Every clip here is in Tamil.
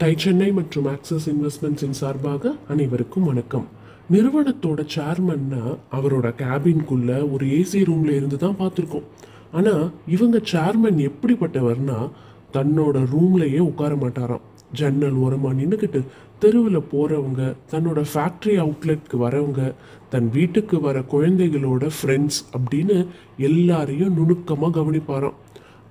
டை சென்னை மற்றும் ஆக்சஸ் இன்வெஸ்ட்மெண்ட்ஸின் சார்பாக அனைவருக்கும் வணக்கம். நிறுவனத்தோட சேர்மன்னா அவரோட கேபின்குள்ள ஒரு ஏசி ரூம்ல இருந்து தான் பார்த்துருக்கோம். ஆனா இவங்க சேர்மன் எப்படிப்பட்டவர்னா தன்னோட ரூம்லயே உட்கார மாட்டாராம். ஜன்னல் ஓரமாக நின்றுக்கிட்டு தெருவில் போறவங்க தன்னோட ஃபேக்டரி அவுட்லெட்க்கு வரவங்க தன் வீட்டுக்கு வர குழந்தைகளோட ஃப்ரெண்ட்ஸ் அப்படின்னு எல்லாரையும் நுணுக்கமாக கவனிப்பாராம்.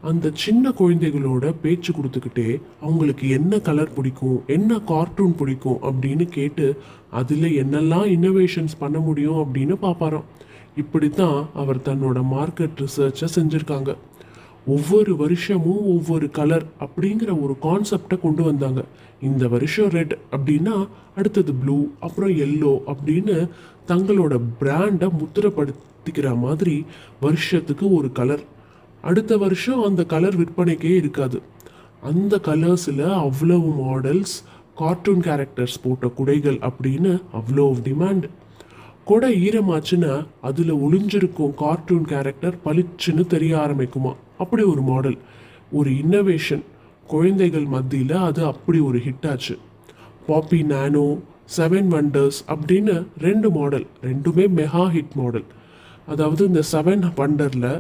அந்த சின்ன குழந்தைகளோட பேச்சு கொடுத்துக்கிட்டே அவங்களுக்கு என்ன கலர் பிடிக்கும் என்ன கார்ட்டூன் பிடிக்கும் அப்படின்னு கேட்டு அதில் என்னெல்லாம் இன்னோவேஷன்ஸ் பண்ண முடியும் அப்படின்னு பார்ப்பாராம் இப்படி தான் அவர் தன்னோட மார்க்கெட் ரிசர்ச்சை செஞ்சுருக்காங்க. ஒவ்வொரு வருஷமும் ஒவ்வொரு கலர் அப்படிங்கிற ஒரு கான்செப்டை கொண்டு வந்தாங்க. இந்த வருஷம் ரெட் அப்படின்னா அடுத்தது ப்ளூ அப்புறம் எல்லோ அப்படின்னு தங்களோட பிராண்டை முத்திரப்படுத்திக்கிற மாதிரி வருஷத்துக்கு ஒரு கலர் அடுத்த வருஷம் அந்த கலர் விற்பனைக்கே இருக்காது. அந்த கலர்ஸில் அவ்வளவு மாடல்ஸ் கார்ட்டூன் கேரக்டர்ஸ் போட்ட குடைகள் அப்படின்னு அவ்வளோ டிமாண்டு கொடை ஈரமாச்சுன்னா அதில் ஒளிஞ்சிருக்கும் கார்ட்டூன் கேரக்டர் பளிச்சுன்னு தெரிய ஆரம்பிக்குமா? அப்படி ஒரு மாடல் ஒரு இன்னோவேஷன் குழந்தைகள் மத்தியில் அது அப்படி ஒரு ஹிட் ஆச்சு. பாப்பி நானோ செவன் வண்டர்ஸ் அப்படின்னு ரெண்டு மாடல் ரெண்டுமே மெகா ஹிட் மாடல் அதாவது இந்த செவன் வண்டரில்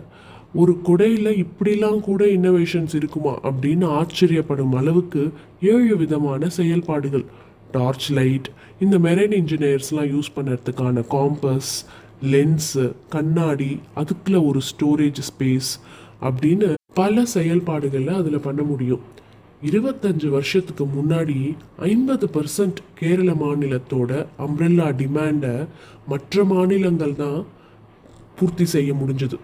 ஒரு குடையில் இப்படிலாம் கூட இன்னோவேஷன்ஸ் இருக்குமா அப்படின்னு ஆச்சரியப்படும் அளவுக்கு ஏழு விதமான செயல்பாடுகள். டார்ச் லைட் இந்த மெரைன் இன்ஜினியர்ஸ்லாம் யூஸ் பண்ணுறதுக்கான காம்பஸ் லென்ஸு கண்ணாடி அதுக்குள்ள ஒரு ஸ்டோரேஜ் ஸ்பேஸ் அப்படின்னு பல செயல்பாடுகளை அதில் பண்ண முடியும். இருபத்தஞ்சு வருஷத்துக்கு முன்னாடி ஐம்பது பர்சன்ட் கேரள மாநிலத்தோட அம்ரெல்லா டிமாண்டை மற்ற மாநிலங்கள் தான் பூர்த்தி செய்ய முடிஞ்சது.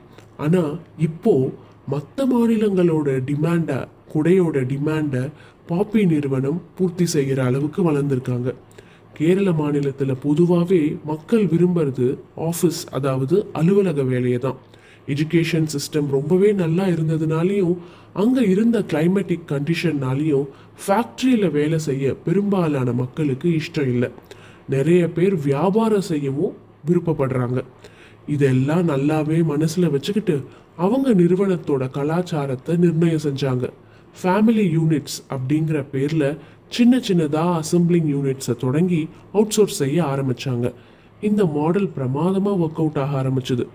ஆனால் இப்போது மற்ற மாநிலங்களோட டிமாண்டை குடையோட டிமாண்டை பாப்பி நிறுவனம் பூர்த்தி செய்கிற அளவுக்கு வளர்ந்துருக்காங்க. கேரள மாநிலத்தில் பொதுவாகவே மக்கள் விரும்புறது ஆஃபீஸ் அதாவது அலுவலக வேலையை தான். எஜுகேஷன் சிஸ்டம் ரொம்பவே நல்லா இருந்ததுனாலையும் அங்கே இருந்த கிளைமேட்டிக் கண்டிஷன்னாலையும் ஃபேக்ட்ரியில் வேலை செய்ய பெரும்பாலான மக்களுக்கு இஷ்டம் இல்லை. நிறைய பேர் வியாபாரம் செய்யவும் விருப்பப்படுறாங்க. இதெல்லாம் நல்லாவே மனசில் வச்சுக்கிட்டு அவங்க நிறுவனத்தோட கலாச்சாரத்தை நிர்ணயம் செஞ்சாங்க. ஃபேமிலி யூனிட்ஸ் அப்படிங்கிற பேரில் சின்ன சின்னதாக அசம்பிளிங் யூனிட்ஸை தொடங்கி அவுட் சோர்ஸ் செய்ய ஆரம்பித்தாங்க இந்த மாடல் பிரமாதமாக ஒர்க் அவுட் ஆக ஆரம்பிச்சுது.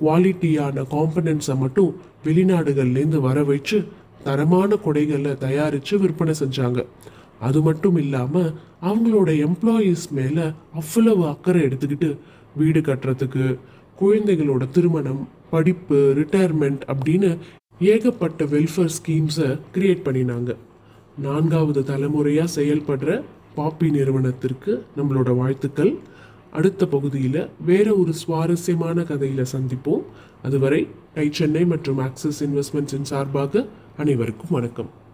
குவாலிட்டியான காம்பனன்ட்ஸை மட்டும் வெளிநாடுகள்லேருந்து வர வச்சு தரமான கொடைகளை தயாரித்து விற்பனை செஞ்சாங்க. அது மட்டும் இல்லாமல் அவங்களோட எம்ப்ளாயீஸ் மேலே அவ்வளவு அக்கறை எடுத்துக்கிட்டு வீடு கட்டுறதுக்கு குழந்தைகளோட திருமணம் படிப்பு ரிட்டையர்மெண்ட் அப்படின்னு ஏகப்பட்ட வெல்ஃபேர் ஸ்கீம்ஸை கிரியேட் பண்ணினாங்க. நான்காவது தலைமுறையாக செயல்படுற பாப்பி நிறுவனத்திற்கு நம்மளோட வாழ்த்துக்கள். அடுத்த பகுதியில் வேற ஒரு சுவாரஸ்யமான கதையில் சந்திப்போம். அதுவரை டை சென்னை மற்றும் ஆக்சிஸ் இன்வெஸ்ட்மெண்ட்ஸின் சார்பாக அனைவருக்கும் வணக்கம்.